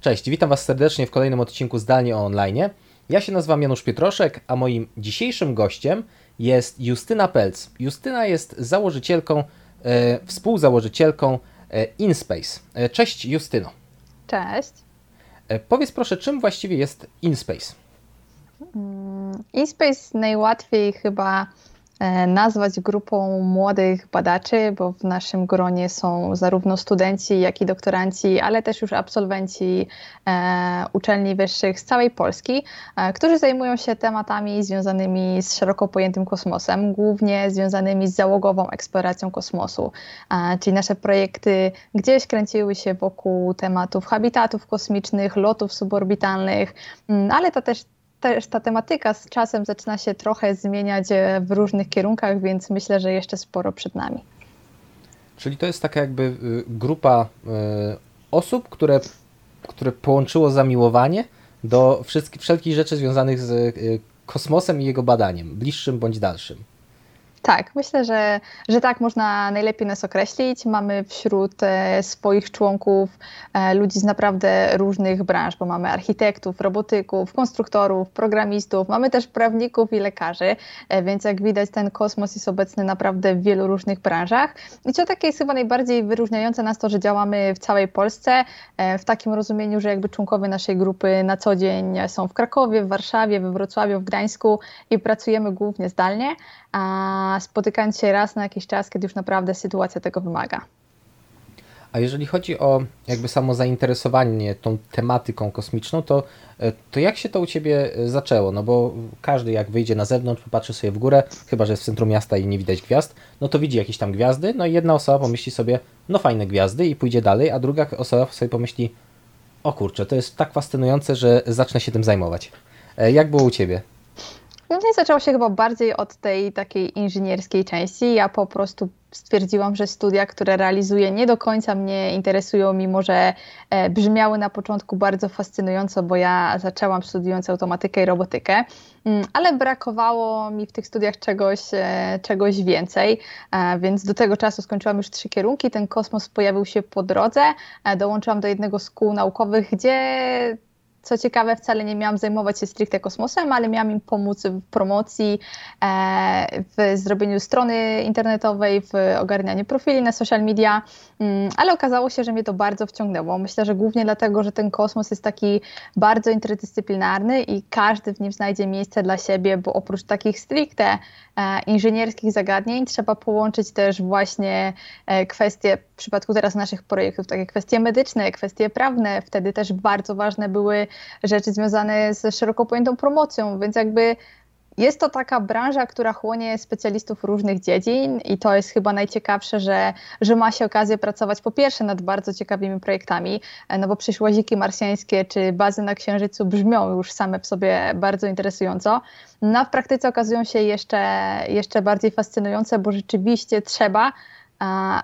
Cześć, witam Was serdecznie w kolejnym odcinku Zdalnie o Online. Ja się nazywam Janusz Pietroszek, a moim dzisiejszym gościem jest Justyna Pelc. Justyna jest założycielką, e, współzałożycielką e, InSpace. E, cześć Justyno. Cześć. E, powiedz proszę, czym właściwie jest InSpace? Mm, InSpace najłatwiej chyba nazwać grupą młodych badaczy, bo w naszym gronie są zarówno studenci, jak i doktoranci, ale też już absolwenci e, uczelni wyższych z całej Polski, e, którzy zajmują się tematami związanymi z szeroko pojętym kosmosem, głównie związanymi z załogową eksploracją kosmosu. Czyli nasze projekty gdzieś kręciły się wokół tematów habitatów kosmicznych, lotów suborbitalnych, mm, ale to też też ta tematyka z czasem zaczyna się trochę zmieniać e, w różnych kierunkach, więc myślę, że jeszcze sporo przed nami. Czyli to jest taka jakby y, grupa y, osób, które, które połączyło zamiłowanie do wszelkich rzeczy związanych z y, kosmosem i jego badaniem, bliższym bądź dalszym. Tak, myślę, że, że tak można najlepiej nas określić. Mamy wśród e, swoich członków e, ludzi z naprawdę różnych branż, bo mamy architektów, robotyków, konstruktorów, programistów, mamy też prawników i lekarzy, e, więc jak widać ten kosmos jest obecny naprawdę w wielu różnych branżach. I co takie jest chyba najbardziej wyróżniające nas to, że działamy w całej Polsce, w takim rozumieniu, że jakby członkowie naszej grupy na co dzień są w Krakowie, w Warszawie, we Wrocławiu, w Gdańsku i pracujemy głównie zdalnie a spotykając się raz na jakiś czas, kiedy już naprawdę sytuacja tego wymaga. A jeżeli chodzi o jakby samo zainteresowanie tą tematyką kosmiczną, to, e, to jak się to u Ciebie e, zaczęło? No bo każdy jak wyjdzie na zewnątrz, popatrzy sobie w górę, chyba że jest w centrum miasta i nie widać gwiazd, no to widzi jakieś tam gwiazdy, no i jedna osoba pomyśli sobie, no fajne gwiazdy i pójdzie dalej, a druga osoba sobie pomyśli, o kurczę, to jest tak fascynujące, że zacznę się tym zajmować. E, jak było u Ciebie? Głównie zaczęło się chyba bardziej od tej takiej inżynierskiej części. Ja po prostu stwierdziłam, że studia, które realizuję, nie do końca mnie interesują, mimo że e, brzmiały na początku bardzo fascynująco, bo ja zaczęłam studiując automatykę i robotykę, mm, ale brakowało mi w tych studiach czegoś, e, czegoś więcej, e, więc do tego czasu skończyłam już trzy kierunki. Ten kosmos pojawił się po drodze. Dołączyłam do jednego z kół naukowych, gdzie co ciekawe, wcale nie miałam zajmować się stricte kosmosem, ale miałam im pomóc w promocji, e, w zrobieniu strony internetowej, w ogarnianiu profili na social media, mm, ale okazało się, że mnie to bardzo wciągnęło. Myślę, że głównie dlatego, że ten kosmos jest taki bardzo interdyscyplinarny i każdy w nim znajdzie miejsce dla siebie, bo oprócz takich stricte e, inżynierskich zagadnień trzeba połączyć też właśnie e, kwestie, przypadku teraz naszych projektów, takie kwestie medyczne, kwestie prawne. Wtedy też bardzo ważne były rzeczy związane z szeroko pojętą promocją, więc jakby jest to taka branża, która chłonie specjalistów różnych dziedzin i to jest chyba najciekawsze, że, że ma się okazję pracować po pierwsze nad bardzo ciekawymi projektami, no bo przecież łaziki marsjańskie czy bazy na Księżycu brzmią już same w sobie bardzo interesująco, no a w praktyce okazują się jeszcze, jeszcze bardziej fascynujące, bo rzeczywiście trzeba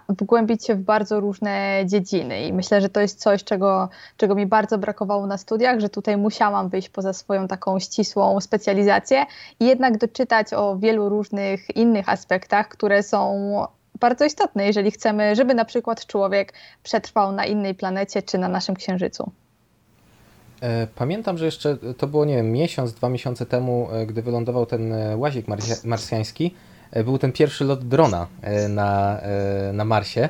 wgłębić się w bardzo różne dziedziny. I myślę, że to jest coś, czego, czego mi bardzo brakowało na studiach, że tutaj musiałam wyjść poza swoją taką ścisłą specjalizację i jednak doczytać o wielu różnych innych aspektach, które są bardzo istotne, jeżeli chcemy, żeby na przykład człowiek przetrwał na innej planecie czy na naszym księżycu. E, pamiętam, że jeszcze to było, nie wiem, miesiąc, dwa miesiące temu, e, gdy wylądował ten e, łazik marsjański, był ten pierwszy lot drona e, na, e, na Marsie.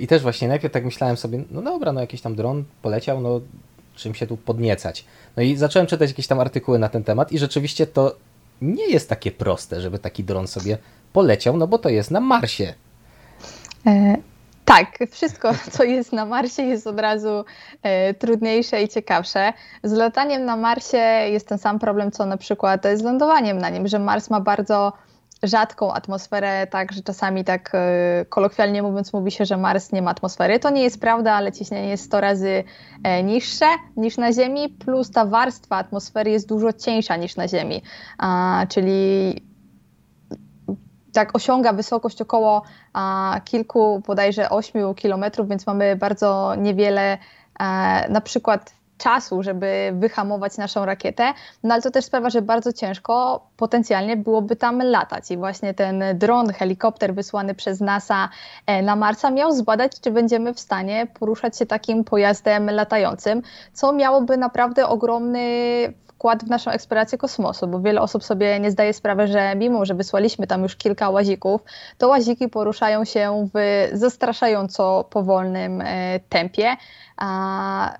I też właśnie najpierw tak myślałem sobie, no dobra, no jakiś tam dron poleciał, no czym się tu podniecać. No i zacząłem czytać jakieś tam artykuły na ten temat i rzeczywiście to nie jest takie proste, żeby taki dron sobie poleciał, no bo to jest na Marsie. E, tak, wszystko, co jest na Marsie, jest od razu e, trudniejsze i ciekawsze. Z lataniem na Marsie jest ten sam problem, co na przykład z lądowaniem na nim, że Mars ma bardzo rzadką atmosferę, tak, że czasami tak e, kolokwialnie mówiąc mówi się, że Mars nie ma atmosfery. To nie jest prawda, ale ciśnienie jest 100 razy e, niższe niż na Ziemi, plus ta warstwa atmosfery jest dużo cieńsza niż na Ziemi, a, czyli tak osiąga wysokość około a, kilku, bodajże 8 kilometrów, więc mamy bardzo niewiele, a, e, na przykład czasu, żeby wyhamować naszą rakietę, no ale to też sprawia, że bardzo ciężko potencjalnie byłoby tam latać i właśnie ten dron, helikopter wysłany przez NASA e, na Marsa miał zbadać, czy będziemy w stanie poruszać się takim pojazdem latającym, co miałoby naprawdę ogromny wkład w naszą eksplorację kosmosu, bo wiele osób sobie nie zdaje sprawy, że mimo, że wysłaliśmy tam już kilka łazików, to łaziki poruszają się w zastraszająco powolnym e, tempie. A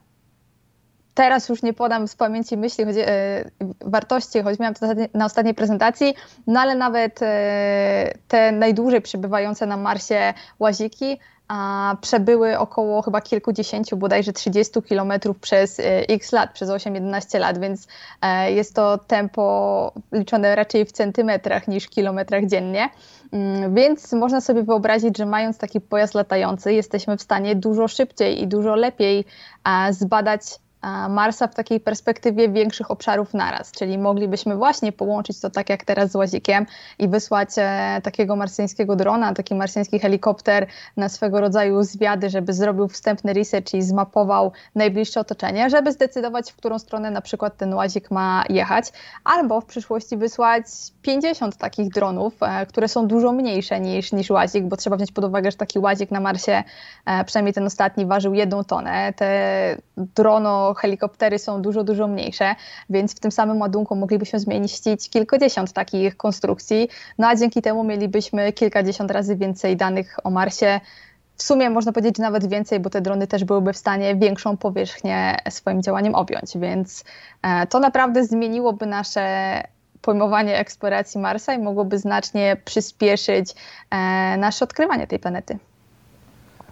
teraz już nie podam z pamięci myśli, choć, e, wartości, choć miałam to na ostatniej prezentacji, no ale nawet e, te najdłużej przebywające na Marsie łaziki a przebyły około chyba kilkudziesięciu, bodajże 30 kilometrów przez e, x lat, przez 8-11 lat, więc jest to tempo liczone raczej w centymetrach niż kilometrach dziennie. Mm, więc można sobie wyobrazić, że mając taki pojazd latający, jesteśmy w stanie dużo szybciej i dużo lepiej zbadać Marsa w takiej perspektywie większych obszarów naraz, czyli moglibyśmy właśnie połączyć to tak jak teraz z łazikiem i wysłać e, takiego marsjańskiego drona, taki marsjański helikopter na swego rodzaju zwiady, żeby zrobił wstępny research i zmapował najbliższe otoczenie, żeby zdecydować, w którą stronę na przykład ten łazik ma jechać, albo w przyszłości wysłać 50 takich dronów, e, które są dużo mniejsze niż, niż łazik, bo trzeba wziąć pod uwagę, że taki łazik na Marsie, e, przynajmniej ten ostatni, ważył jedną tonę. Te drono helikoptery są dużo, dużo mniejsze, więc w tym samym ładunku moglibyśmy zmieścić kilkadziesiąt takich konstrukcji, no a dzięki temu mielibyśmy kilkadziesiąt razy więcej danych o Marsie. W sumie można powiedzieć, nawet więcej, bo te drony też byłyby w stanie większą powierzchnię swoim działaniem objąć, więc e, to naprawdę zmieniłoby nasze pojmowanie eksploracji Marsa i mogłoby znacznie przyspieszyć e, nasze odkrywanie tej planety.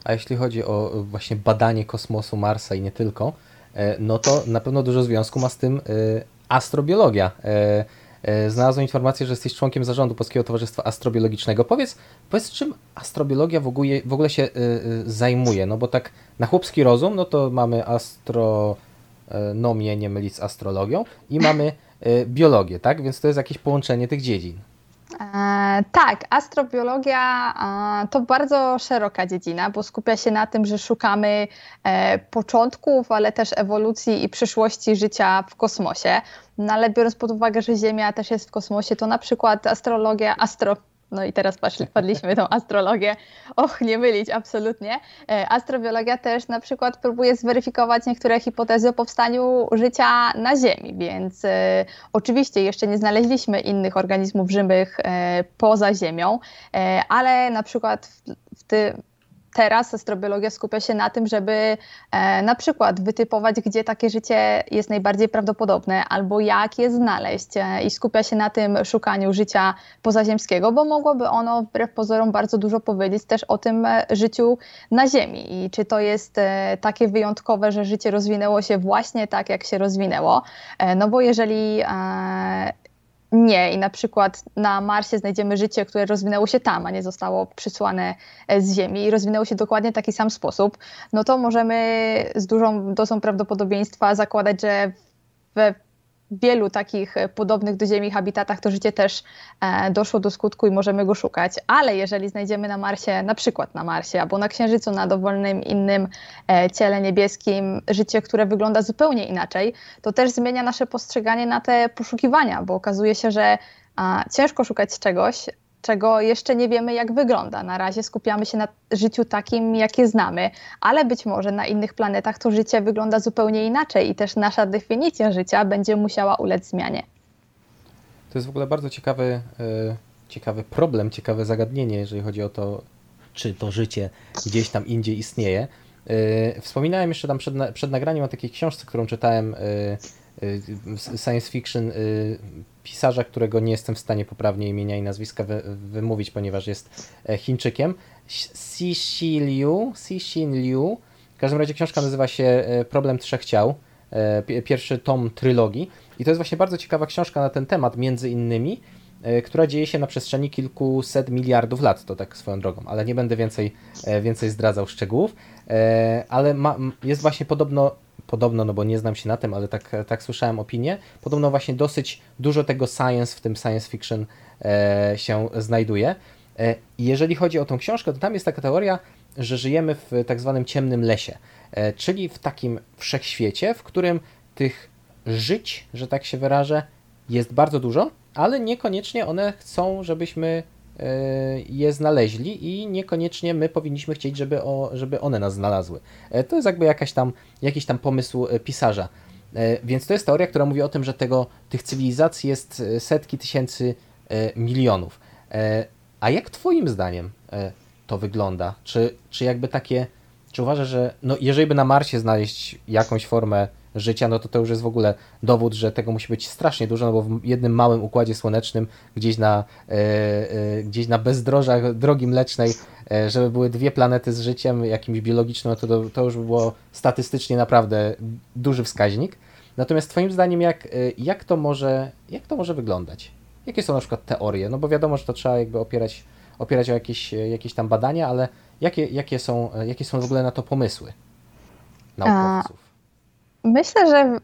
A jeśli chodzi o właśnie badanie kosmosu, Marsa i nie tylko, E, no to na pewno dużo związku ma z tym e, astrobiologia. E, znalazłem informację, że jesteś członkiem zarządu Polskiego Towarzystwa Astrobiologicznego. Powiedz, powiedz czym astrobiologia w ogóle, w ogóle się zajmuje? No bo tak na chłopski rozum, no to mamy astronomię, nie mylić z astrologią, i mamy biologię, tak? Więc to jest jakieś połączenie tych dziedzin. E, tak, astrobiologia e, to bardzo szeroka dziedzina, bo skupia się na tym, że szukamy e, początków, ale też ewolucji i przyszłości życia w kosmosie. No ale biorąc pod uwagę, że Ziemia też jest w kosmosie, to na przykład astrologia, astro, no i teraz wpadliśmy tą astrologię. Och, nie mylić, absolutnie. E, astrobiologia też na przykład próbuje zweryfikować niektóre hipotezy o powstaniu życia na Ziemi, więc e, oczywiście jeszcze nie znaleźliśmy innych organizmów żywych e, poza Ziemią, ale na przykład w, w tym teraz astrobiologia skupia się na tym, żeby e, na przykład wytypować, gdzie takie życie jest najbardziej prawdopodobne, albo jak je znaleźć e, i skupia się na tym szukaniu życia pozaziemskiego, bo mogłoby ono wbrew pozorom bardzo dużo powiedzieć też o tym e, życiu na Ziemi. I czy to jest e, takie wyjątkowe, że życie rozwinęło się właśnie tak, jak się rozwinęło, e, no bo jeżeli e, nie, i na przykład na Marsie znajdziemy życie, które rozwinęło się tam, a nie zostało przysłane e, z Ziemi. I rozwinęło się dokładnie w taki sam sposób, no to możemy z dużą dozą prawdopodobieństwa zakładać, że we wielu takich e, podobnych do Ziemi habitatach to życie też e, doszło do skutku i możemy go szukać. Ale jeżeli znajdziemy na Marsie, na przykład na Marsie albo na Księżycu, na dowolnym innym e, ciele niebieskim, życie, które wygląda zupełnie inaczej, to też zmienia nasze postrzeganie na te poszukiwania, bo okazuje się, że ciężko szukać czegoś, czego jeszcze nie wiemy, jak wygląda. Na razie skupiamy się na życiu takim, jakie znamy, ale być może na innych planetach to życie wygląda zupełnie inaczej i też nasza definicja życia będzie musiała ulec zmianie. To jest w ogóle bardzo ciekawy, e, ciekawy problem, ciekawe zagadnienie, jeżeli chodzi o to, czy to życie gdzieś tam indziej istnieje. E, wspominałem jeszcze tam przed, przed nagraniem o takiej książce, którą czytałem e, science fiction pisarza, którego nie jestem w stanie poprawnie imienia i nazwiska wy, wymówić, ponieważ jest e, Chińczykiem. Cixin Liu, Cixin Liu. W każdym razie książka nazywa się e, Problem Trzech Ciał. E, pierwszy tom trylogii. I to jest właśnie bardzo ciekawa książka na ten temat, między innymi, która dzieje się na przestrzeni kilkuset miliardów lat, to tak swoją drogą, ale nie będę więcej, więcej zdradzał szczegółów. Ale ma, jest właśnie podobno podobno, no bo nie znam się na tym, ale tak, tak słyszałem opinię, podobno właśnie dosyć dużo tego science w tym science fiction e, się znajduje. E, jeżeli chodzi o tą książkę, to tam jest taka teoria, że żyjemy w tak zwanym ciemnym lesie, czyli w takim wszechświecie, w którym tych żyć, że tak się wyrażę, jest bardzo dużo, ale niekoniecznie one chcą, żebyśmy je znaleźli i niekoniecznie my powinniśmy chcieć, żeby, o, żeby one nas znalazły. To jest jakby jakaś tam, jakiś tam pomysł pisarza. Więc to jest teoria, która mówi o tym, że tego, tych cywilizacji jest setki tysięcy milionów. A jak Twoim zdaniem to wygląda? Czy, czy jakby takie, czy uważasz, że no jeżeli by na Marsie znaleźć jakąś formę życia, no to to już jest w ogóle dowód, że tego musi być strasznie dużo, no bo w jednym małym układzie słonecznym, gdzieś na, e, e, gdzieś na bezdrożach drogi mlecznej, e, żeby były dwie planety z życiem jakimś biologicznym, no to, to, to już by było statystycznie naprawdę duży wskaźnik. Natomiast Twoim zdaniem, jak, jak, to może, jak to może wyglądać? Jakie są na przykład teorie? No bo wiadomo, że to trzeba jakby opierać, opierać o jakieś, jakieś tam badania, ale jakie, jakie, są, jakie są w ogóle na to pomysły naukowców? Myślę, że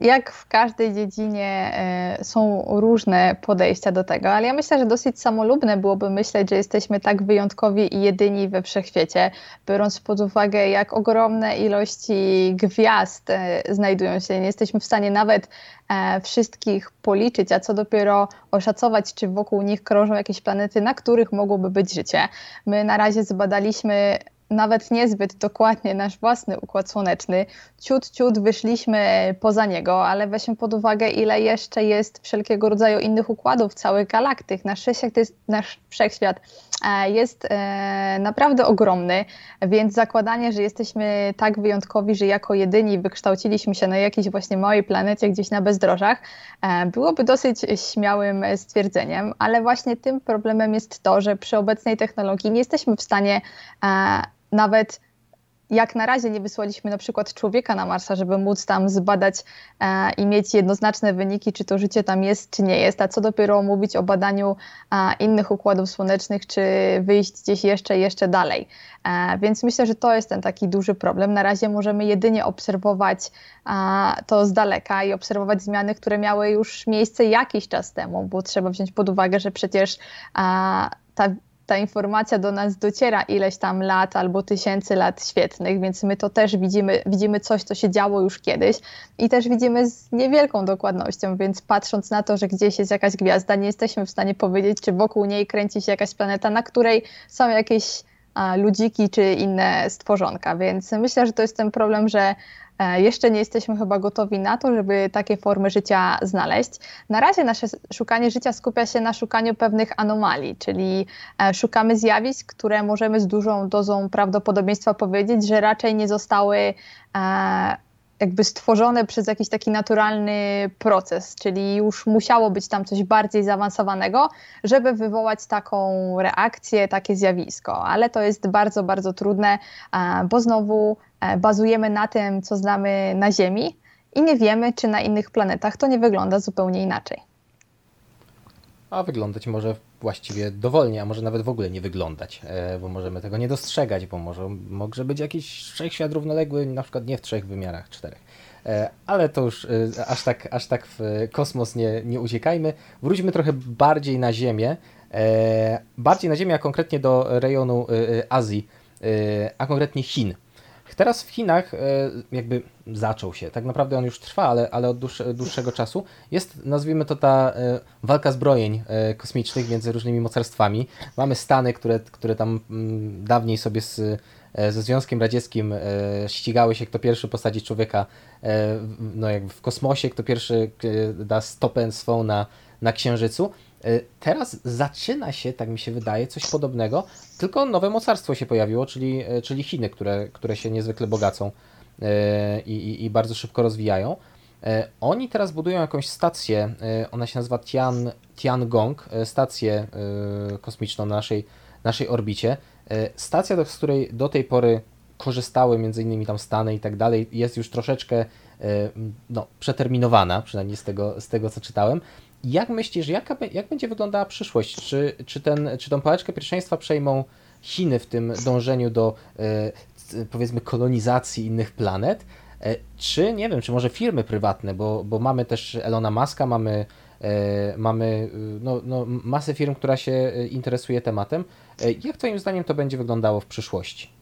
jak w każdej dziedzinie e, są różne podejścia do tego, ale ja myślę, że dosyć samolubne byłoby myśleć, że jesteśmy tak wyjątkowi i jedyni we wszechświecie, biorąc pod uwagę, jak ogromne ilości gwiazd e, znajdują się. Nie jesteśmy w stanie nawet e, wszystkich policzyć, a co dopiero oszacować, czy wokół nich krążą jakieś planety, na których mogłoby być życie. My na razie zbadaliśmy nawet niezbyt dokładnie nasz własny układ słoneczny. Ciut, ciut wyszliśmy poza niego, ale weźmy pod uwagę, ile jeszcze jest wszelkiego rodzaju innych układów, całych galaktyk. Nasz wszechświat jest, nasz wszechświat e, jest e, naprawdę ogromny, więc zakładanie, że jesteśmy tak wyjątkowi, że jako jedyni wykształciliśmy się na jakiejś właśnie małej planecie gdzieś na bezdrożach, e, byłoby dosyć śmiałym stwierdzeniem, ale właśnie tym problemem jest to, że przy obecnej technologii nie jesteśmy w stanie nawet jak na razie nie wysłaliśmy na przykład człowieka na Marsa, żeby móc tam zbadać e, i mieć jednoznaczne wyniki, czy to życie tam jest, czy nie jest, a co dopiero mówić o badaniu e, innych układów słonecznych, czy wyjść gdzieś jeszcze, jeszcze dalej. E, więc myślę, że to jest ten taki duży problem. Na razie możemy jedynie obserwować e, to z daleka i obserwować zmiany, które miały już miejsce jakiś czas temu, bo trzeba wziąć pod uwagę, że przecież e, ta ta informacja do nas dociera ileś tam lat albo tysięcy lat świetnych, więc my to też widzimy, widzimy coś, co się działo już kiedyś i też widzimy z niewielką dokładnością, więc patrząc na to, że gdzieś jest jakaś gwiazda, nie jesteśmy w stanie powiedzieć, czy wokół niej kręci się jakaś planeta, na której są jakieś ludziki czy inne stworzonka, więc myślę, że to jest ten problem, że jeszcze nie jesteśmy chyba gotowi na to, żeby takie formy życia znaleźć. Na razie nasze szukanie życia skupia się na szukaniu pewnych anomalii, czyli e, szukamy zjawisk, które możemy z dużą dozą prawdopodobieństwa powiedzieć, że raczej nie zostały e, jakby stworzone przez jakiś taki naturalny proces, czyli już musiało być tam coś bardziej zaawansowanego, żeby wywołać taką reakcję, takie zjawisko. Ale to jest bardzo, bardzo trudne, bo znowu E, bazujemy na tym, co znamy na Ziemi i nie wiemy, czy na innych planetach to nie wygląda zupełnie inaczej. A wyglądać może właściwie dowolnie, a może nawet w ogóle nie wyglądać, e, bo możemy tego nie dostrzegać, bo może, może być jakiś wszechświat równoległy, na przykład nie w trzech wymiarach, czterech. E, ale to już aż tak, aż tak w kosmos nie, nie uciekajmy. Wróćmy trochę bardziej na Ziemię, bardziej na Ziemię, a konkretnie do rejonu Azji, a konkretnie Chin. Teraz w Chinach e, jakby zaczął się, tak naprawdę on już trwa, ale, ale od dłuższego czasu, jest nazwijmy to ta e, walka zbrojeń e, kosmicznych między różnymi mocarstwami. Mamy Stany, które, które tam mm, dawniej sobie z, ze Związkiem Radzieckim ścigały się, kto pierwszy posadzi człowieka no jakby w kosmosie, kto pierwszy da stopę swą na, na Księżycu. E, teraz zaczyna się, tak mi się wydaje, coś podobnego, tylko nowe mocarstwo się pojawiło, czyli, e, czyli Chiny, które, które się niezwykle bogacą e, i, i, i bardzo szybko rozwijają. Oni teraz budują jakąś stację, ona się nazywa Tian, Tiangong, stację kosmiczną na naszej, naszej orbicie. Stacja, z której do tej pory korzystały między innymi tam Stany i tak dalej, jest już troszeczkę no, przeterminowana, przynajmniej z tego, z tego co czytałem. Jak myślisz, jaka, jak będzie wyglądała przyszłość? Czy, czy, ten, czy tą pałeczkę pierwszeństwa przejmą Chiny w tym dążeniu do e, powiedzmy kolonizacji innych planet? E, czy nie wiem, czy może firmy prywatne, bo, bo mamy też Elona Muska, mamy, e, mamy no, no, masę firm, która się interesuje tematem. Jak Twoim zdaniem to będzie wyglądało w przyszłości?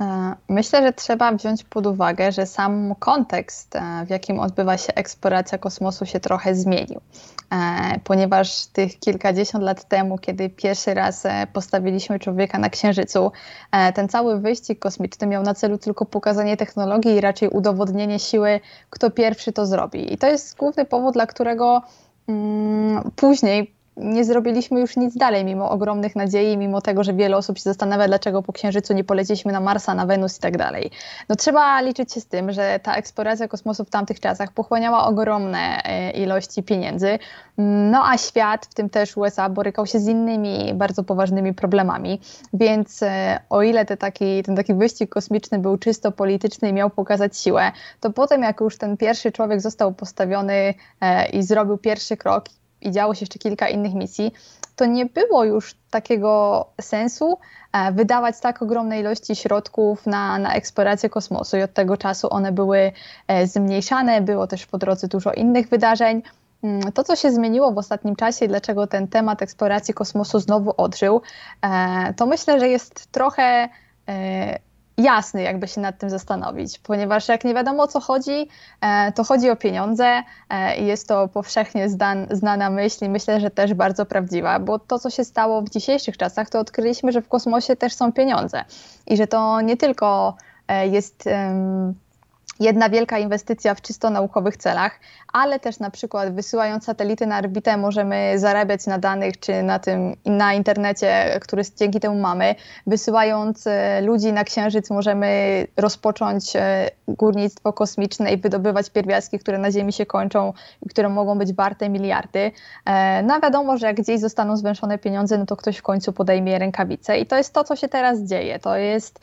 E, myślę, że trzeba wziąć pod uwagę, że sam kontekst, e, w jakim odbywa się eksploracja kosmosu, się trochę zmienił. E, ponieważ tych kilkadziesiąt lat temu, kiedy pierwszy raz postawiliśmy człowieka na Księżycu, ten cały wyścig kosmiczny miał na celu tylko pokazanie technologii i raczej udowodnienie siły, kto pierwszy to zrobi. I to jest główny powód, dla którego mm, później nie zrobiliśmy już nic dalej, mimo ogromnych nadziei, mimo tego, że wiele osób się zastanawia, dlaczego po Księżycu nie poleciliśmy na Marsa, na Wenus i tak dalej. No trzeba liczyć się z tym, że ta eksploracja kosmosu w tamtych czasach pochłaniała ogromne e, ilości pieniędzy, no a świat, w tym też USA, borykał się z innymi bardzo poważnymi problemami, więc e, o ile te taki, ten taki wyścig kosmiczny był czysto polityczny i miał pokazać siłę, to potem jak już ten pierwszy człowiek został postawiony e, i zrobił pierwszy krok, i działo się jeszcze kilka innych misji, to nie było już takiego sensu e, wydawać tak ogromnej ilości środków na, na eksplorację kosmosu i od tego czasu one były e, zmniejszane, było też po drodze dużo innych wydarzeń. Mm, to, co się zmieniło w ostatnim czasie, dlaczego ten temat eksploracji kosmosu znowu odżył, e, to myślę, że jest trochę jasny, jakby się nad tym zastanowić, ponieważ jak nie wiadomo o co chodzi, e, to chodzi o pieniądze e, i jest to powszechnie zdan, znana myśl i myślę, że też bardzo prawdziwa, bo to, co się stało w dzisiejszych czasach, to odkryliśmy, że w kosmosie też są pieniądze i że to nie tylko e, jest jedna wielka inwestycja w czysto naukowych celach, ale też na przykład wysyłając satelity na orbitę możemy zarabiać na danych czy na tym na internecie, który dzięki temu mamy. Wysyłając e, ludzi na Księżyc możemy rozpocząć e, górnictwo kosmiczne i wydobywać pierwiastki, które na Ziemi się kończą i które mogą być warte miliardy. E, no wiadomo, że jak gdzieś zostaną zwęszone pieniądze, no to ktoś w końcu podejmie rękawice i to jest to, co się teraz dzieje. To jest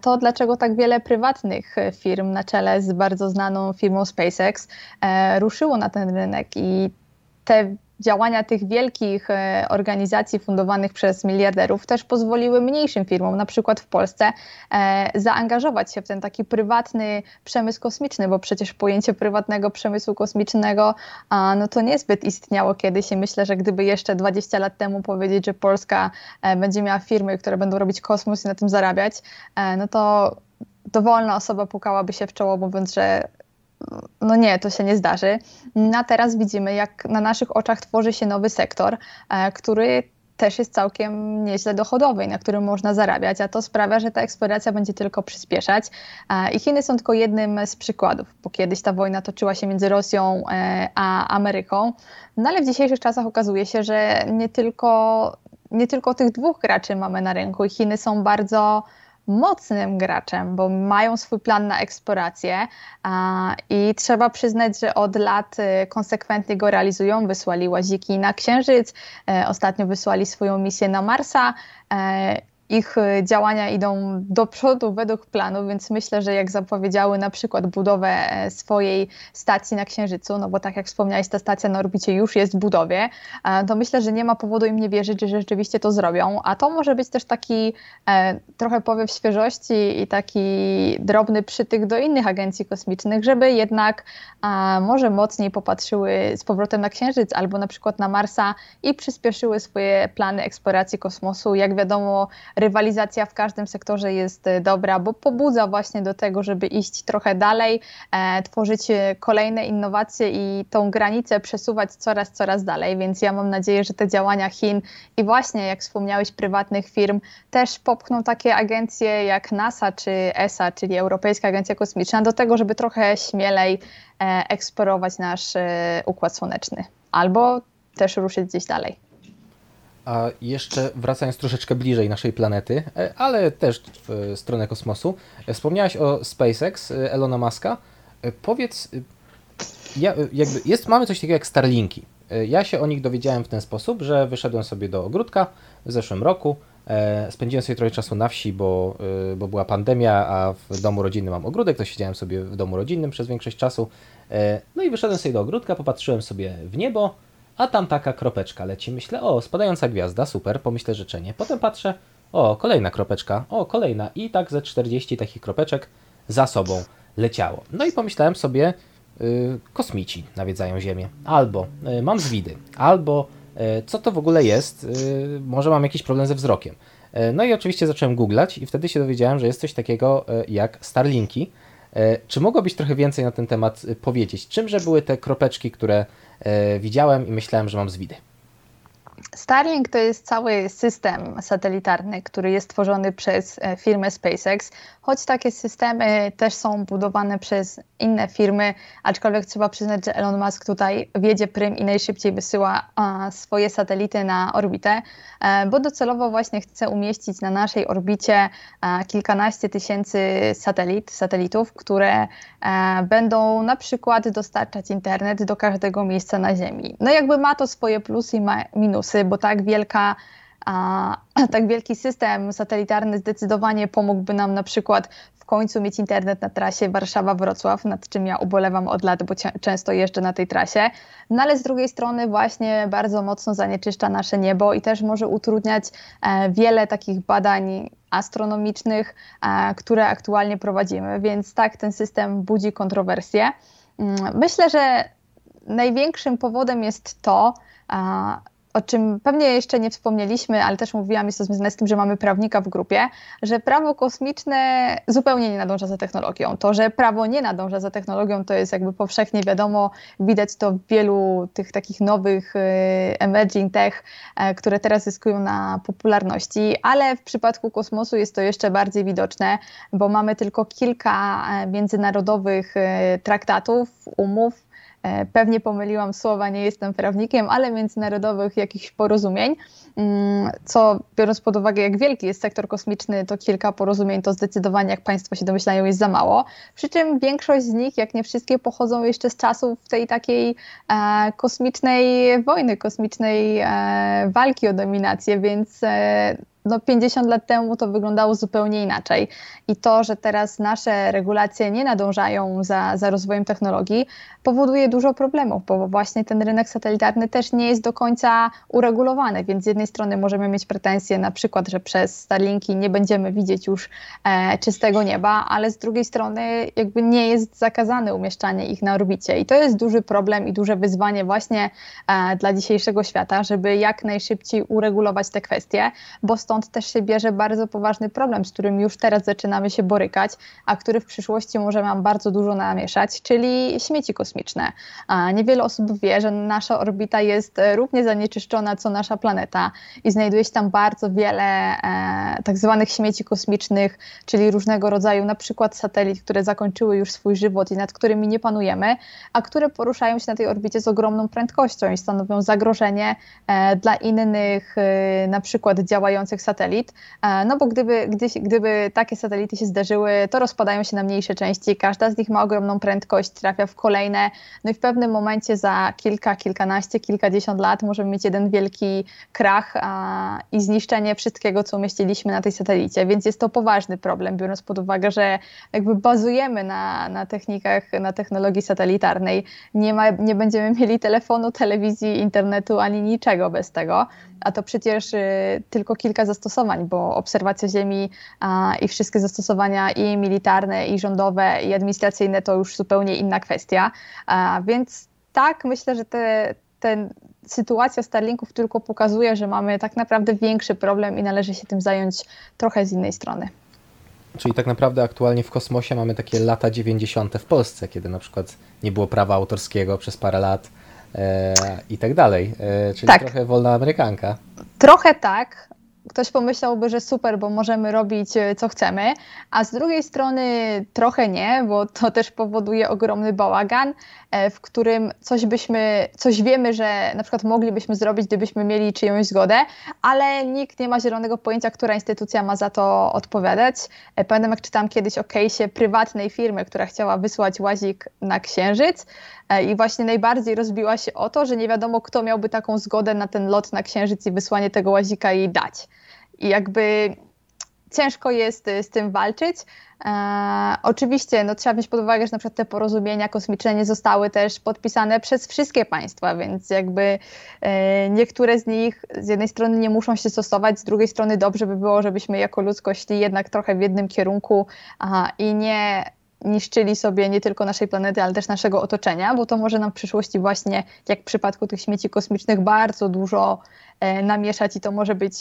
to, dlaczego tak wiele prywatnych firm na czele z bardzo znaną firmą SpaceX ruszyło na ten rynek i te działania tych wielkich e, organizacji fundowanych przez miliarderów też pozwoliły mniejszym firmom, na przykład w Polsce, e, zaangażować się w ten taki prywatny przemysł kosmiczny, bo przecież pojęcie prywatnego przemysłu kosmicznego no to niezbyt istniało kiedyś i myślę, że gdyby jeszcze 20 lat temu powiedzieć, że Polska e, będzie miała firmy, które będą robić kosmos i na tym zarabiać, no to dowolna osoba pukałaby się w czoło, mówiąc, że no nie, to się nie zdarzy. A teraz widzimy, jak na naszych oczach tworzy się nowy sektor, e, który też jest całkiem nieźle dochodowy i na którym można zarabiać, a to sprawia, że ta eksploracja będzie tylko przyspieszać. E, I Chiny są tylko jednym z przykładów, bo kiedyś ta wojna toczyła się między Rosją e, a Ameryką, no ale w dzisiejszych czasach okazuje się, że nie tylko, nie tylko tych dwóch graczy mamy na rynku i Chiny są bardzo mocnym graczem, bo mają swój plan na eksplorację i trzeba przyznać, że od lat y, konsekwentnie go realizują. Wysłali łaziki na Księżyc, e, ostatnio wysłali swoją misję na Marsa e, ich y, działania idą do przodu według planu, więc myślę, że jak zapowiedziały na przykład budowę e, swojej stacji na Księżycu, no bo tak jak wspomniałeś, ta stacja na orbicie już jest w budowie, e, to myślę, że nie ma powodu im nie wierzyć, że rzeczywiście to zrobią, a to może być też taki e, trochę powiew świeżości i taki drobny przytyk do innych agencji kosmicznych, żeby jednak może mocniej popatrzyły z powrotem na Księżyc albo na przykład na Marsa i przyspieszyły swoje plany eksploracji kosmosu. Jak wiadomo, rywalizacja w każdym sektorze jest e, dobra, bo pobudza właśnie do tego, żeby iść trochę dalej, e, tworzyć e, kolejne innowacje i tą granicę przesuwać coraz, coraz dalej. Więc ja mam nadzieję, że te działania Chin i właśnie, jak wspomniałeś, prywatnych firm też popchną takie agencje jak NASA czy ESA, czyli Europejska Agencja Kosmiczna, do tego, żeby trochę śmielej eksplorować nasz układ słoneczny albo też ruszyć gdzieś dalej. A jeszcze wracając troszeczkę bliżej naszej planety, e, ale też w stronę kosmosu, e, wspomniałaś o SpaceX e, Elona Muska. Powiedz, ja, jakby jest, mamy coś takiego jak Starlinki. Ja się o nich dowiedziałem w ten sposób, że wyszedłem sobie do ogródka w zeszłym roku, spędziłem sobie trochę czasu na wsi, bo, bo była pandemia, a w domu rodzinnym mam ogródek, to siedziałem sobie w domu rodzinnym przez większość czasu. No i wyszedłem sobie do ogródka, popatrzyłem sobie w niebo, a tam taka kropeczka leci. Myślę, o, spadająca gwiazda, super, pomyślę życzenie. Potem patrzę, o, kolejna kropeczka, o, kolejna. I tak ze 40 takich kropeczek za sobą leciało. No i pomyślałem sobie, yy, kosmici nawiedzają Ziemię. Albo yy, mam zwidy, albo co to w ogóle jest, może mam jakiś problem ze wzrokiem. No i oczywiście zacząłem googlać i wtedy się dowiedziałem, że jest coś takiego jak Starlinki. Czy mogłabyś trochę więcej na ten temat powiedzieć? Czymże były te kropeczki, które widziałem i myślałem, że mam zwidy? Starlink to jest cały system satelitarny, który jest tworzony przez e, firmę SpaceX, choć takie systemy też są budowane przez inne firmy, aczkolwiek trzeba przyznać, że Elon Musk tutaj wiedzie prym i najszybciej wysyła swoje satelity na orbitę, e, bo docelowo właśnie chce umieścić na naszej orbicie e, kilkanaście tysięcy satelit, satelitów, które będą na przykład dostarczać internet do każdego miejsca na Ziemi. No jakby ma to swoje plusy i minusy bo tak wielka a, tak wielki system satelitarny zdecydowanie pomógłby nam na przykład w końcu mieć internet na trasie Warszawa-Wrocław, nad czym ja ubolewam od lat, bo często jeżdżę na tej trasie. No ale z drugiej strony właśnie bardzo mocno zanieczyszcza nasze niebo i też może utrudniać e, wiele takich badań astronomicznych, e, które aktualnie prowadzimy, więc tak ten system budzi kontrowersje. Mm, myślę, że największym powodem jest to, o czym pewnie jeszcze nie wspomnieliśmy, ale też mówiłam, jest to związane z tym, że mamy prawnika w grupie, że prawo kosmiczne zupełnie nie nadąża za technologią. To, że prawo nie nadąża za technologią, to jest jakby powszechnie wiadomo, widać to w wielu tych takich nowych y, emerging tech, e, które teraz zyskują na popularności, ale w przypadku kosmosu jest to jeszcze bardziej widoczne, bo mamy tylko kilka e, międzynarodowych traktatów, umów, pewnie pomyliłam słowa, nie jestem prawnikiem, ale międzynarodowych jakichś porozumień, mm, co biorąc pod uwagę, jak wielki jest sektor kosmiczny, to kilka porozumień to zdecydowanie, jak Państwo się domyślają, jest za mało. Przy czym większość z nich, jak nie wszystkie, pochodzą jeszcze z czasów tej takiej e, kosmicznej wojny, kosmicznej e, walki o dominację, więc e, no 50 lat temu to wyglądało zupełnie inaczej. I to, że teraz nasze regulacje nie nadążają za, za rozwojem technologii, powoduje dużo problemów, bo właśnie ten rynek satelitarny też nie jest do końca uregulowany, więc z jednej strony możemy mieć pretensje na przykład, że przez Starlinki nie będziemy widzieć już e, czystego nieba, ale z drugiej strony jakby nie jest zakazane umieszczanie ich na orbicie i to jest duży problem i duże wyzwanie właśnie e, dla dzisiejszego świata, żeby jak najszybciej uregulować te kwestie, bo stąd też się bierze bardzo poważny problem, z którym już teraz zaczynamy się borykać, a który w przyszłości może nam bardzo dużo namieszać, czyli śmieci kosmiczne. A niewiele osób wie, że nasza orbita jest równie zanieczyszczona co nasza planeta i znajduje się tam bardzo wiele e, tak zwanych śmieci kosmicznych, czyli różnego rodzaju na przykład satelit, które zakończyły już swój żywot i nad którymi nie panujemy, a które poruszają się na tej orbicie z ogromną prędkością i stanowią zagrożenie e, dla innych e, na przykład działających satelit, e, no bo gdyby, gdy, gdyby takie satelity się zdarzyły, to rozpadają się na mniejsze części, każda z nich ma ogromną prędkość, trafia w kolejne, no i w pewnym momencie za kilka, kilkanaście, kilkadziesiąt lat możemy mieć jeden wielki krach a, i zniszczenie wszystkiego, co umieściliśmy na tej satelicie, więc jest to poważny problem, biorąc pod uwagę, że jakby bazujemy na, na technikach, na technologii satelitarnej, nie, ma, nie będziemy mieli telefonu, telewizji, internetu ani niczego bez tego a to przecież y, tylko kilka zastosowań, bo obserwacja Ziemi i wszystkie zastosowania i militarne, i rządowe, i administracyjne to już zupełnie inna kwestia. Więc tak, myślę, że te, ten sytuacja Starlinków tylko pokazuje, że mamy tak naprawdę większy problem i należy się tym zająć trochę z innej strony. Czyli tak naprawdę aktualnie w kosmosie mamy takie lata 90. w Polsce, kiedy na przykład nie było prawa autorskiego przez parę lat, i tak dalej. E, czyli tak. trochę wolna amerykanka. Trochę tak. Ktoś pomyślałby, że super, bo możemy robić e, co chcemy, a z drugiej strony trochę nie, bo to też powoduje ogromny bałagan, e, w którym coś byśmy, coś wiemy, że na przykład moglibyśmy zrobić, gdybyśmy mieli czyjąś zgodę, ale nikt nie ma zielonego pojęcia, która instytucja ma za to odpowiadać. E, pamiętam, jak czytam kiedyś o case'ie prywatnej firmy, która chciała wysłać łazik na Księżyc, i właśnie najbardziej rozbiła się o to, że nie wiadomo, kto miałby taką zgodę na ten lot na Księżyc i wysłanie tego łazika jej dać. I jakby ciężko jest y, z tym walczyć. E, oczywiście no, trzeba wziąć pod uwagę, że na przykład te porozumienia kosmiczne nie zostały też podpisane przez wszystkie państwa, więc jakby e, niektóre z nich z jednej strony nie muszą się stosować, z drugiej strony dobrze by było, żebyśmy jako ludzkość szli jednak trochę w jednym kierunku a, i nie niszczyli sobie nie tylko naszej planety, ale też naszego otoczenia, bo to może nam w przyszłości właśnie, jak w przypadku tych śmieci kosmicznych, bardzo dużo e, namieszać i to może być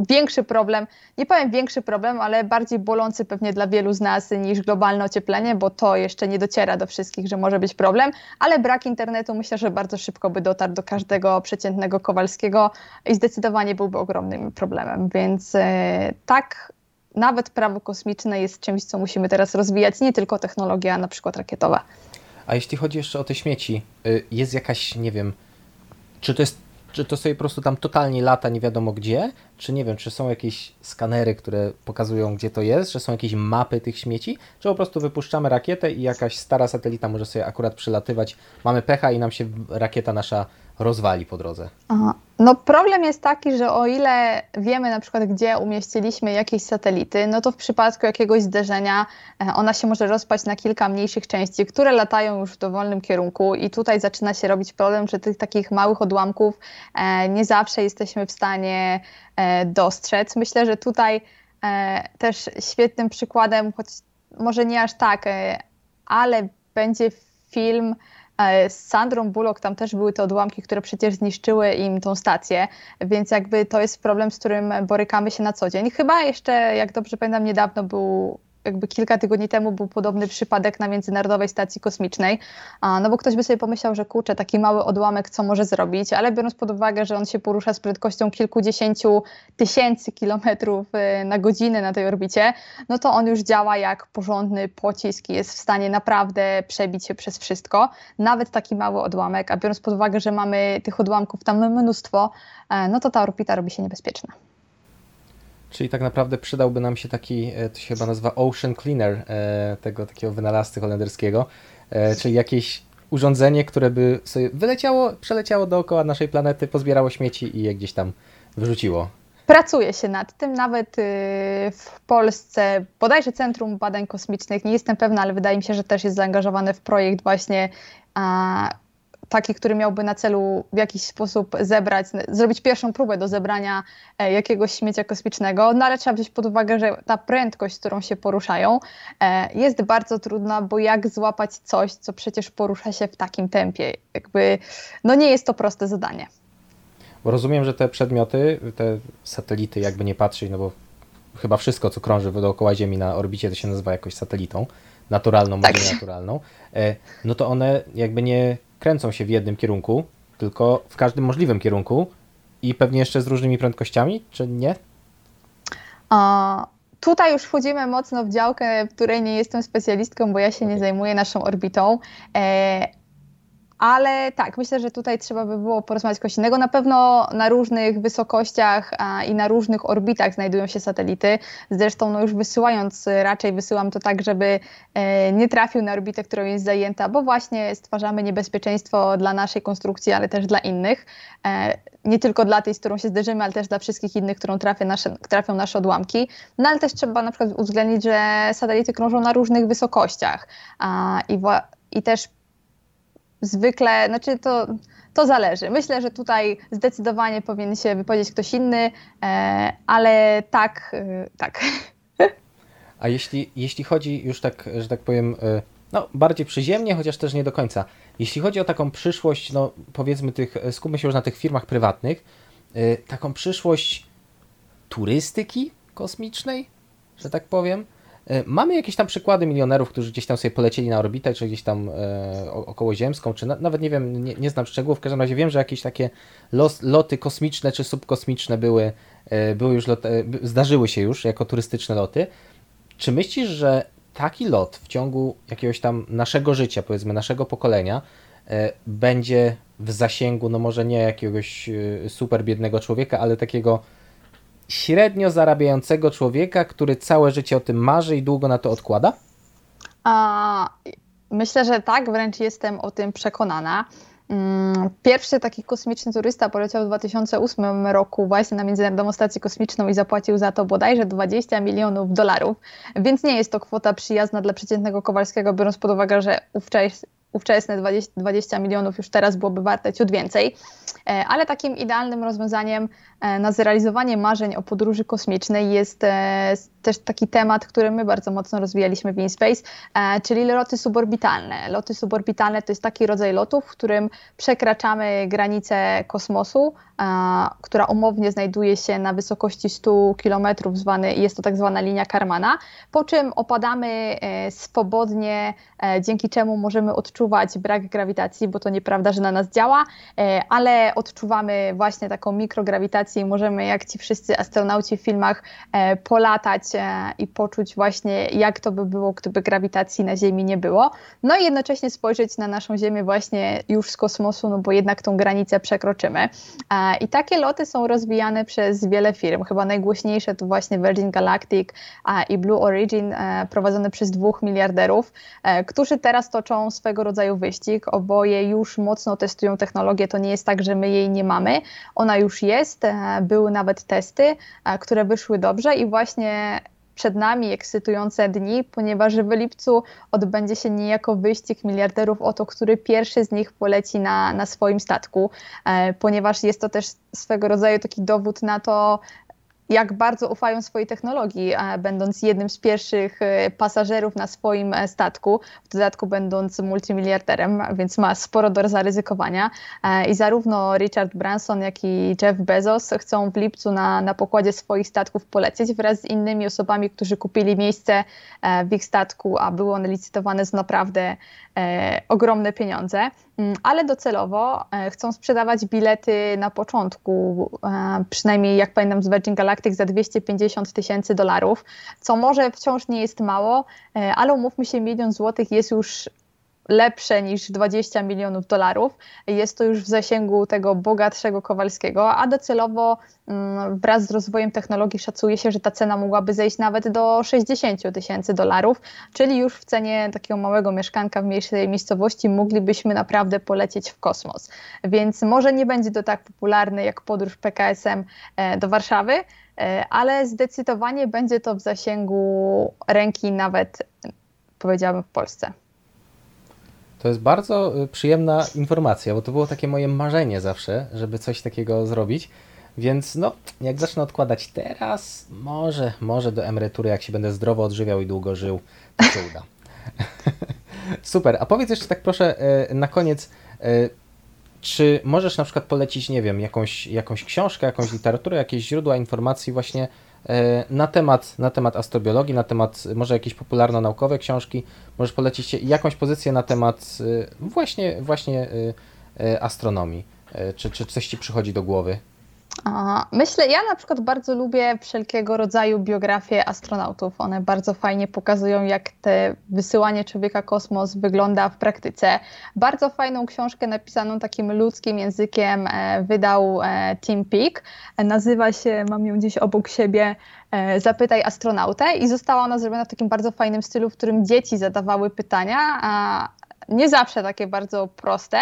większy problem, nie powiem większy problem, ale bardziej bolący pewnie dla wielu z nas niż globalne ocieplenie, bo to jeszcze nie dociera do wszystkich, że może być problem, ale brak internetu myślę, że bardzo szybko by dotarł do każdego przeciętnego Kowalskiego i zdecydowanie byłby ogromnym problemem, więc e, tak, nawet prawo kosmiczne jest czymś, co musimy teraz rozwijać, nie tylko technologia na przykład rakietowa. A jeśli chodzi jeszcze o te śmieci, y, jest jakaś, nie wiem, czy to jest czy to sobie po prostu tam totalnie lata nie wiadomo gdzie, czy nie wiem, czy są jakieś skanery, które pokazują gdzie to jest, czy są jakieś mapy tych śmieci, czy po prostu wypuszczamy rakietę i jakaś stara satelita może sobie akurat przylatywać, mamy pecha i nam się rakieta nasza rozwali po drodze. Aha. No problem jest taki, że o ile wiemy na przykład, gdzie umieściliśmy jakieś satelity, no to w przypadku jakiegoś zderzenia e, ona się może rozpaść na kilka mniejszych części, które latają już w dowolnym kierunku i tutaj zaczyna się robić problem, że tych takich małych odłamków e, nie zawsze jesteśmy w stanie e, dostrzec. Myślę, że tutaj też świetnym przykładem, choć może nie aż tak, ale będzie film z Sandrą Bullock tam też były te odłamki, które przecież zniszczyły im tą stację, więc jakby to jest problem, z którym borykamy się na co dzień. Chyba jeszcze, jak dobrze pamiętam, niedawno był jakby kilka tygodni temu był podobny przypadek na Międzynarodowej Stacji Kosmicznej, no bo ktoś by sobie pomyślał, że kurczę, taki mały odłamek, co może zrobić, ale biorąc pod uwagę, że on się porusza z prędkością kilkudziesięciu tysięcy kilometrów y, na godzinę na tej orbicie, no to on już działa jak porządny pocisk i jest w stanie naprawdę przebić się przez wszystko, nawet taki mały odłamek, a biorąc pod uwagę, że mamy tych odłamków tam mnóstwo, e, no to ta orbita robi się niebezpieczna. Czyli tak naprawdę przydałby nam się taki, e, to się chyba nazywa Ocean Cleaner, e, tego takiego wynalazcy holenderskiego, e, czyli jakieś urządzenie, które by sobie wyleciało, przeleciało dookoła naszej planety, pozbierało śmieci i je gdzieś tam wyrzuciło. Pracuje się nad tym, nawet y, w Polsce, bodajże Centrum Badań Kosmicznych, nie jestem pewna, ale wydaje mi się, że też jest zaangażowane w projekt właśnie taki, który miałby na celu w jakiś sposób zebrać, zrobić pierwszą próbę do zebrania e, jakiegoś śmiecia kosmicznego, no ale trzeba wziąć pod uwagę, że ta prędkość, z którą się poruszają, e, jest bardzo trudna, bo jak złapać coś, co przecież porusza się w takim tempie? Jakby, no nie jest to proste zadanie. Bo rozumiem, że te przedmioty, te satelity, jakby nie patrzeć, no bo chyba wszystko, co krąży dookoła Ziemi na orbicie, to się nazywa jakoś satelitą, naturalną, tak. naturalną, e, no to one jakby nie kręcą się w jednym kierunku, tylko w każdym możliwym kierunku i pewnie jeszcze z różnymi prędkościami, czy nie? A, tutaj już wchodzimy mocno w działkę, w której nie jestem specjalistką, bo ja się nie zajmuję naszą orbitą. E, ale tak, myślę, że tutaj trzeba by było porozmawiać coś innego. Na pewno na różnych wysokościach a, i na różnych orbitach znajdują się satelity. Zresztą no już wysyłając, raczej wysyłam to tak, żeby e, nie trafił na orbitę, którą jest zajęta, bo właśnie stwarzamy niebezpieczeństwo dla naszej konstrukcji, ale też dla innych. E, nie tylko dla tej, z którą się zderzymy, ale też dla wszystkich innych, którą trafią nasze, trafią nasze odłamki. No ale też trzeba na przykład uwzględnić, że satelity krążą na różnych wysokościach a, i, i też zwykle, znaczy to, to zależy. Myślę, że tutaj zdecydowanie powinien się wypowiedzieć ktoś inny, e, ale tak, e, tak. A jeśli, jeśli chodzi już tak, że tak powiem, e, no bardziej przyziemnie, chociaż też nie do końca. Jeśli chodzi o taką przyszłość, no powiedzmy tych, skupmy się już na tych firmach prywatnych, taką przyszłość turystyki kosmicznej, że tak powiem, mamy jakieś tam przykłady milionerów, którzy gdzieś tam sobie polecieli na orbitę, czy gdzieś tam e, okołoziemską, czy na, nawet nie wiem, nie, nie, znam szczegółów, w każdym razie wiem, że jakieś takie los, loty kosmiczne czy subkosmiczne były, e, były już lot, e, zdarzyły się już jako turystyczne loty. Czy myślisz, że taki lot w ciągu jakiegoś tam naszego życia, powiedzmy naszego pokolenia, e, będzie w zasięgu, no może nie jakiegoś e, super biednego człowieka, ale takiego średnio zarabiającego człowieka, który całe życie o tym marzy i długo na to odkłada? A, myślę, że tak, wręcz jestem o tym przekonana. Mm, pierwszy taki kosmiczny turysta poleciał w 2008 roku właśnie na Międzynarodową Stację Kosmiczną i zapłacił za to bodajże 20 milionów dolarów, więc nie jest to kwota przyjazna dla przeciętnego Kowalskiego, biorąc pod uwagę, że ówczesne 20, 20 milionów już teraz byłoby warte ciut więcej. E, ale takim idealnym rozwiązaniem e, na zrealizowanie marzeń o podróży kosmicznej jest e, też taki temat, który my bardzo mocno rozwijaliśmy w InSpace, czyli loty suborbitalne. Loty suborbitalne to jest taki rodzaj lotów, w którym przekraczamy granicę kosmosu, która umownie znajduje się na wysokości 100 km, zwany, jest to tak zwana linia Karmana, po czym opadamy e, swobodnie, e, dzięki czemu możemy odczuwać brak grawitacji, bo to nieprawda, że na nas działa, e, ale odczuwamy właśnie taką mikrograwitację i możemy, jak ci wszyscy astronauci w filmach, polatać i poczuć właśnie, jak to by było, gdyby grawitacji na Ziemi nie było. No i jednocześnie spojrzeć na naszą Ziemię właśnie już z kosmosu, no bo jednak tą granicę przekroczymy. I takie loty są rozwijane przez wiele firm. Chyba najgłośniejsze to właśnie Virgin Galactic i Blue Origin, e, prowadzone przez dwóch miliarderów, e, którzy teraz toczą swego rodzaju wyścig. Oboje już mocno testują technologię. To nie jest tak, że my jej nie mamy. Ona już jest. E, były nawet testy, które wyszły dobrze i właśnie przed nami ekscytujące dni, ponieważ w lipcu odbędzie się niejako wyścig miliarderów o to, który pierwszy z nich poleci na, na swoim statku, e, ponieważ jest to też swego rodzaju taki dowód na to, jak bardzo ufają swojej technologii, będąc jednym z pierwszych e, pasażerów na swoim e, statku, w dodatku będąc multimiliarderem, więc ma sporo do zaryzykowania. E, I zarówno Richard Branson, jak i Jeff Bezos chcą w lipcu na, na pokładzie swoich statków polecieć wraz z innymi osobami, którzy kupili miejsce w ich statku, a były one licytowane z naprawdę ogromne pieniądze, mm, ale docelowo chcą sprzedawać bilety na początku, przynajmniej jak pamiętam z Virgin Galactic za 250 tysięcy dolarów, co może wciąż nie jest mało, e, ale umówmy się, milion złotych jest już lepsze niż 20 milionów dolarów. Jest to już w zasięgu tego bogatszego Kowalskiego, a docelowo mm, wraz z rozwojem technologii szacuje się, że ta cena mogłaby zejść nawet do 60 tysięcy dolarów, czyli już w cenie takiego małego mieszkanka w mniejszej miejscowości moglibyśmy naprawdę polecieć w kosmos. Więc może nie będzie to tak popularne jak podróż PKS-em e, do Warszawy, e, ale zdecydowanie będzie to w zasięgu ręki nawet powiedziałabym w Polsce. To jest bardzo y, przyjemna informacja, bo to było takie moje marzenie zawsze, żeby coś takiego zrobić. Więc no, jak zacznę odkładać teraz, może, może do emerytury, jak się będę zdrowo odżywiał i długo żył, to się uda. Super. A powiedz jeszcze tak proszę y, na koniec, y, czy możesz na przykład polecić, nie wiem, jakąś, jakąś książkę, jakąś literaturę, jakieś źródła informacji właśnie na temat, na temat astrobiologii, na temat może jakieś popularno-naukowe książki, możesz polecić jakąś pozycję na temat e, właśnie, właśnie e, astronomii. Czy, czy coś Ci przychodzi do głowy? Myślę, ja na przykład bardzo lubię wszelkiego rodzaju biografie astronautów. One bardzo fajnie pokazują, jak te wysyłanie człowieka kosmos wygląda w praktyce. Bardzo fajną książkę napisaną takim ludzkim językiem e, wydał e, Tim Peak. Nazywa się, mam ją gdzieś obok siebie, e, Zapytaj astronautę i została ona zrobiona w takim bardzo fajnym stylu, w którym dzieci zadawały pytania, a nie zawsze takie bardzo proste,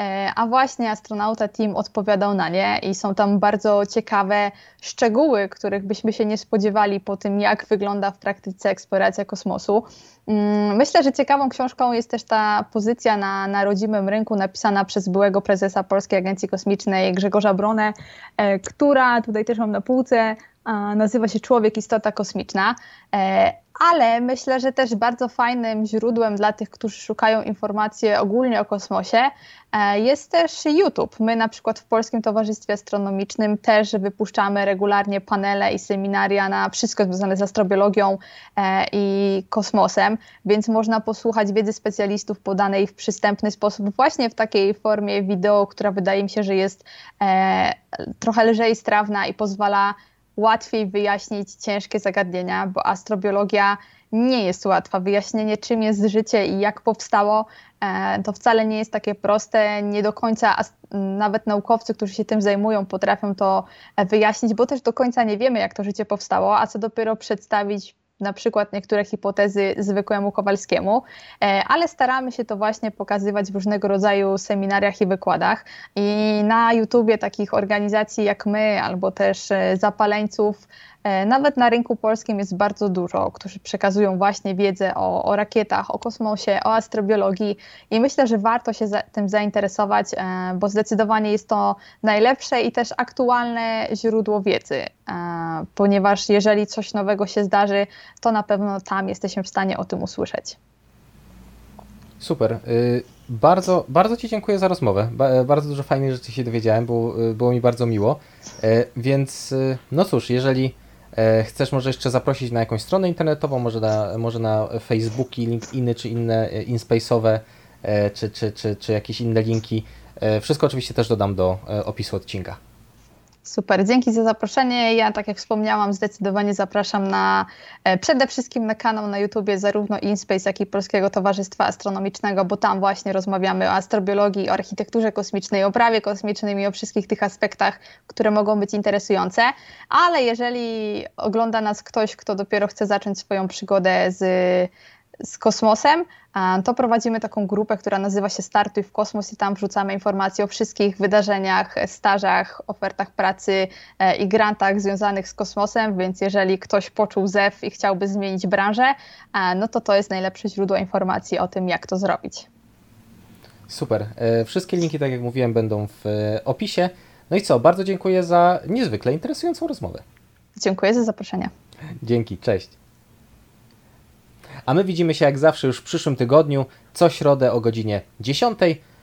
e, a właśnie astronauta team odpowiadał na nie i są tam bardzo ciekawe szczegóły, których byśmy się nie spodziewali po tym, jak wygląda w praktyce eksploracja kosmosu. Mm, myślę, że ciekawą książką jest też ta pozycja na, na rodzimym rynku napisana przez byłego prezesa Polskiej Agencji Kosmicznej Grzegorza Bronę, e, która tutaj też mam na półce, nazywa się Człowiek Istota Kosmiczna. E, ale myślę, że też bardzo fajnym źródłem dla tych, którzy szukają informacji ogólnie o kosmosie e, jest też YouTube. My na przykład w Polskim Towarzystwie Astronomicznym też wypuszczamy regularnie panele i seminaria na wszystko związane z astrobiologią e, i kosmosem, więc można posłuchać wiedzy specjalistów podanej w przystępny sposób właśnie w takiej formie wideo, która wydaje mi się, że jest trochę lżej strawna i pozwala łatwiej wyjaśnić ciężkie zagadnienia, bo astrobiologia nie jest łatwa. Wyjaśnienie, czym jest życie i jak powstało, e, to wcale nie jest takie proste. Nie do końca nawet naukowcy, którzy się tym zajmują, potrafią to wyjaśnić, bo też do końca nie wiemy, jak to życie powstało, a co dopiero przedstawić na przykład niektóre hipotezy zwykłemu Kowalskiemu, e, ale staramy się to właśnie pokazywać w różnego rodzaju seminariach i wykładach. I na YouTubie takich organizacji jak my, albo też e, zapaleńców, e, nawet na rynku polskim jest bardzo dużo, którzy przekazują właśnie wiedzę o, o rakietach, o kosmosie, o astrobiologii i myślę, że warto się za, tym zainteresować, bo zdecydowanie jest to najlepsze i też aktualne źródło wiedzy ponieważ jeżeli coś nowego się zdarzy, to na pewno tam jesteśmy w stanie o tym usłyszeć. Super. Y, bardzo, bardzo Ci dziękuję za rozmowę. Bardzo dużo fajnych rzeczy się dowiedziałem, było, y, było mi bardzo miło. Y, więc, no cóż, jeżeli chcesz może jeszcze zaprosić na jakąś stronę internetową, może na, może na Facebooki, LinkedIny czy inne InSpace'owe, czy, czy, czy, czy jakieś inne linki, wszystko oczywiście też dodam do opisu odcinka. Super, dzięki za zaproszenie. Ja, tak jak wspomniałam, zdecydowanie zapraszam na e, przede wszystkim na kanał na YouTubie zarówno InSpace, jak i Polskiego Towarzystwa Astronomicznego, bo tam właśnie rozmawiamy o astrobiologii, o architekturze kosmicznej, o prawie kosmicznym i o wszystkich tych aspektach, które mogą być interesujące. Ale jeżeli ogląda nas ktoś, kto dopiero chce zacząć swoją przygodę z z kosmosem, to prowadzimy taką grupę, która nazywa się Startuj w Kosmos i tam wrzucamy informacje o wszystkich wydarzeniach, stażach, ofertach pracy e, i grantach związanych z kosmosem, więc jeżeli ktoś poczuł zew i chciałby zmienić branżę, no to to jest najlepsze źródło informacji o tym, jak to zrobić. Super. E, wszystkie linki, tak jak mówiłem, będą w e, opisie. No i co, bardzo dziękuję za niezwykle interesującą rozmowę. Dziękuję za zaproszenie. Dzięki, cześć. A my widzimy się jak zawsze już w przyszłym tygodniu, co środę o godzinie 10.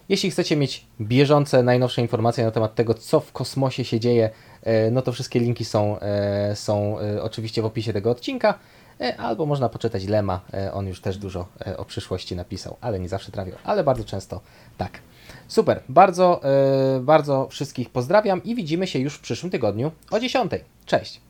Jeśli chcecie mieć bieżące, najnowsze informacje na temat tego, co w kosmosie się dzieje, e, no to wszystkie linki są, e, są e, oczywiście w opisie tego odcinka. Albo można poczytać Lema, on już też dużo o przyszłości napisał, ale nie zawsze trafił, ale bardzo często tak. Super, bardzo, bardzo wszystkich pozdrawiam i widzimy się już w przyszłym tygodniu o 10. Cześć!